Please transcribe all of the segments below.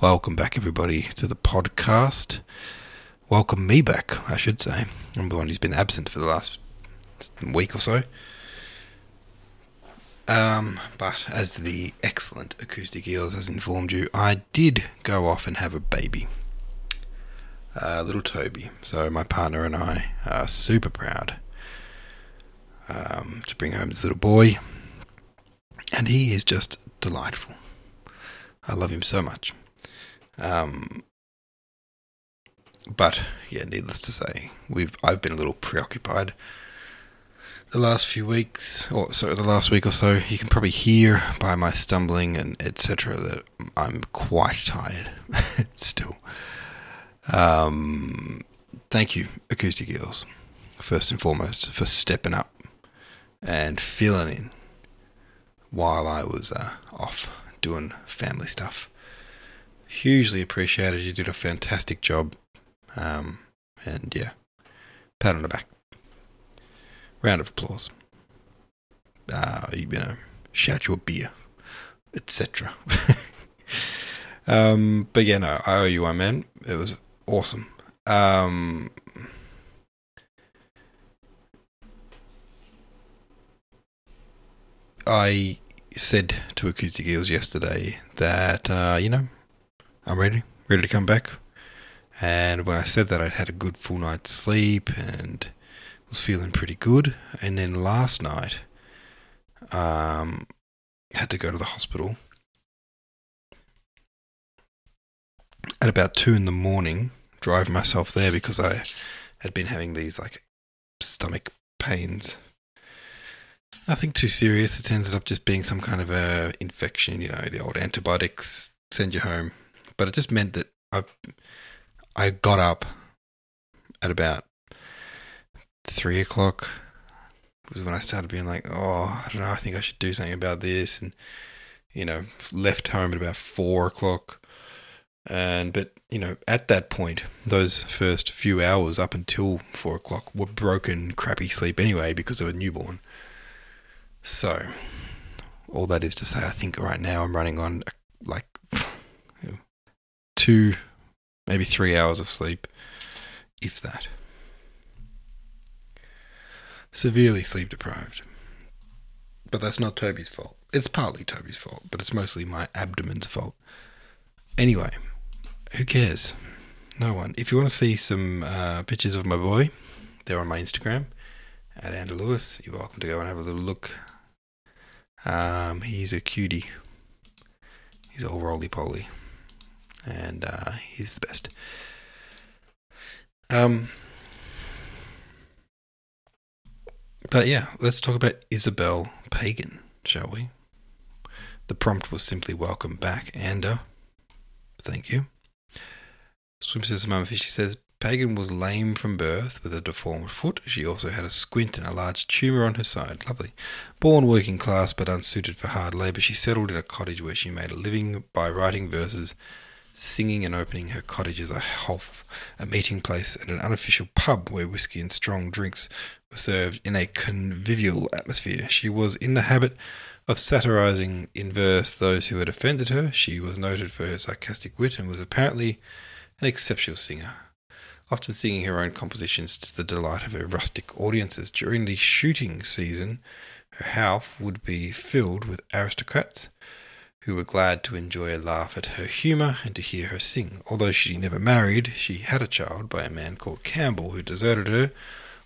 Welcome back, everybody, to the podcast. Welcome me back, I should say. I'm the one who's been absent for the last week or so. Um, but as the excellent Acoustic Eels has informed you, I did go off and have a baby. Uh, little Toby. So my partner and I are super proud um, to bring home this little boy. And he is just delightful. I love him so much. Um, but yeah, needless to say, we've I've been a little preoccupied the last few weeks, or sorry, the last week or so. You can probably hear by my stumbling and etc. that I'm quite tired still. Um, thank you, Acoustic Eels, first and foremost, for stepping up and filling in while I was uh, off doing family stuff hugely appreciated. You did a fantastic job. Um, and yeah, pat on the back. Round of applause. Uh, you know, shout your beer, etc. um, but yeah, no, I owe you one, man. It was awesome. Um, I said to Acoustic Eels yesterday that, uh, you know, I'm ready, ready to come back. And when I said that, I'd had a good full night's sleep and was feeling pretty good. And then last night, um, had to go to the hospital at about two in the morning. Drive myself there because I had been having these like stomach pains. Nothing too serious. It ended up just being some kind of a infection. You know, the old antibiotics send you home but it just meant that I I got up at about three o'clock. Was when I started being like, oh, I don't know. I think I should do something about this, and you know, left home at about four o'clock. And but you know, at that point, those first few hours up until four o'clock were broken, crappy sleep anyway because of a newborn. So, all that is to say, I think right now I'm running on like two, maybe three hours of sleep, if that. Severely sleep deprived. But that's not Toby's fault. It's partly Toby's fault, but it's mostly my abdomen's fault. Anyway, who cares? No one. If you want to see some uh, pictures of my boy, they're on my Instagram at Ander Louis. You're welcome to go and have a little look. Um, he's a cutie. He's all roly poly and uh, he's the best. Um, but yeah, let's talk about Isabel Pagan, shall we? The prompt was simply welcome back, Ander. Thank you. Swim says Fishy says Pagan was lame from birth with a deformed foot. She also had a squint and a large tumour on her side. Lovely. Born working class but unsuited for hard labour, she settled in a cottage where she made a living by writing verses singing and opening her cottage as a hof, a meeting place, and an unofficial pub where whisky and strong drinks were served in a convivial atmosphere. She was in the habit of satirizing in verse those who had offended her. She was noted for her sarcastic wit and was apparently an exceptional singer, often singing her own compositions to the delight of her rustic audiences. During the shooting season, her house would be filled with aristocrats who were glad to enjoy a laugh at her humour and to hear her sing. Although she never married, she had a child by a man called Campbell who deserted her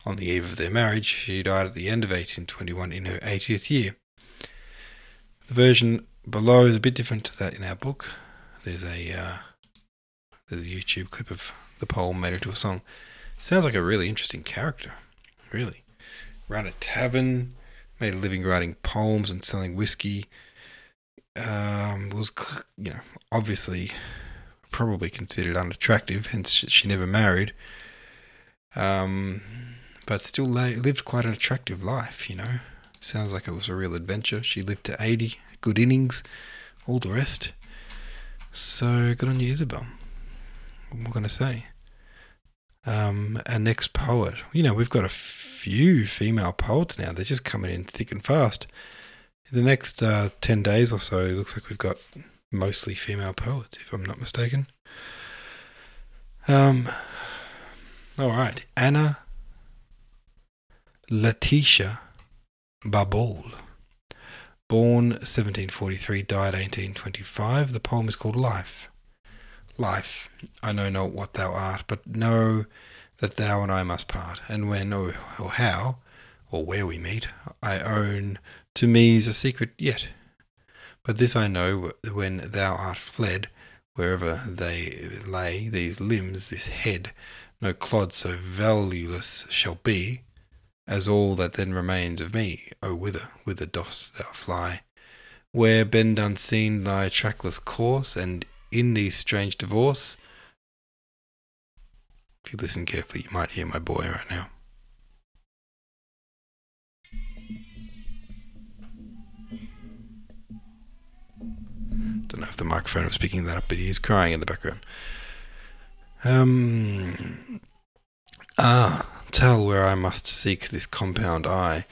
on the eve of their marriage. She died at the end of 1821 in her 80th year. The version below is a bit different to that in our book. There's a uh, there's a YouTube clip of the poem made into a song. Sounds like a really interesting character, really. Ran a tavern, made a living writing poems and selling whiskey um, was, you know, obviously probably considered unattractive, hence she never married. Um, but still lived quite an attractive life, you know. Sounds like it was a real adventure. She lived to 80, good innings, all the rest. So good on you, Isabel. What am I going to say? Um, our next poet. You know, we've got a few female poets now. They're just coming in thick and fast. The next uh, 10 days or so, looks like we've got mostly female poets, if I'm not mistaken. Um, all right, Anna Lætitia Barbauld. Born 1743, died 1825. The poem is called Life. Life, I know not what thou art, but know that thou and I must part, and when or, or how, or where we meet, I own to me's a secret yet. But this I know when thou art fled, wherever they lay, these limbs, this head, no clod so valueless shall be, as all that then remains of me. O whither, whither dost thou fly? Where bend unseen thy trackless course, and in these strange divorce? If you listen carefully, you might hear my boy right now. I don't know if the microphone was picking that up, but he is crying in the background. Um. Ah, tell where I must seek this compound I.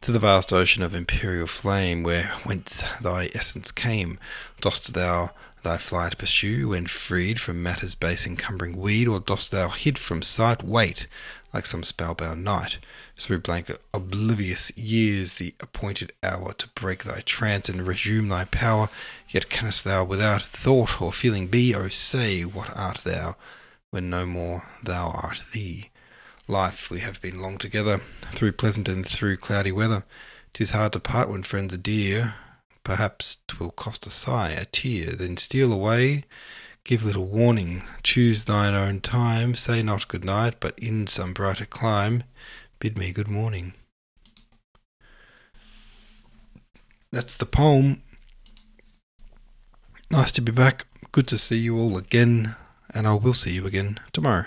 To the vast ocean of imperial flame, where whence thy essence came, dost thou thy flight pursue, when freed from matter's base encumbering weed, or dost thou, hid from sight, wait, like some spellbound knight, through blank oblivious years, the appointed hour to break thy trance and resume thy power? Yet canst thou without thought or feeling be? O say, what art thou, when no more thou art thee? Life, we have been long together, through pleasant and through cloudy weather. 'Tis hard to part when friends are dear. Perhaps 'twill cost a sigh, a tear, then steal away. Give little warning, choose thine own time. Say not good night, but in some brighter clime, bid me good morning. That's the poem. Nice to be back. Good to see you all again, and I will see you again tomorrow.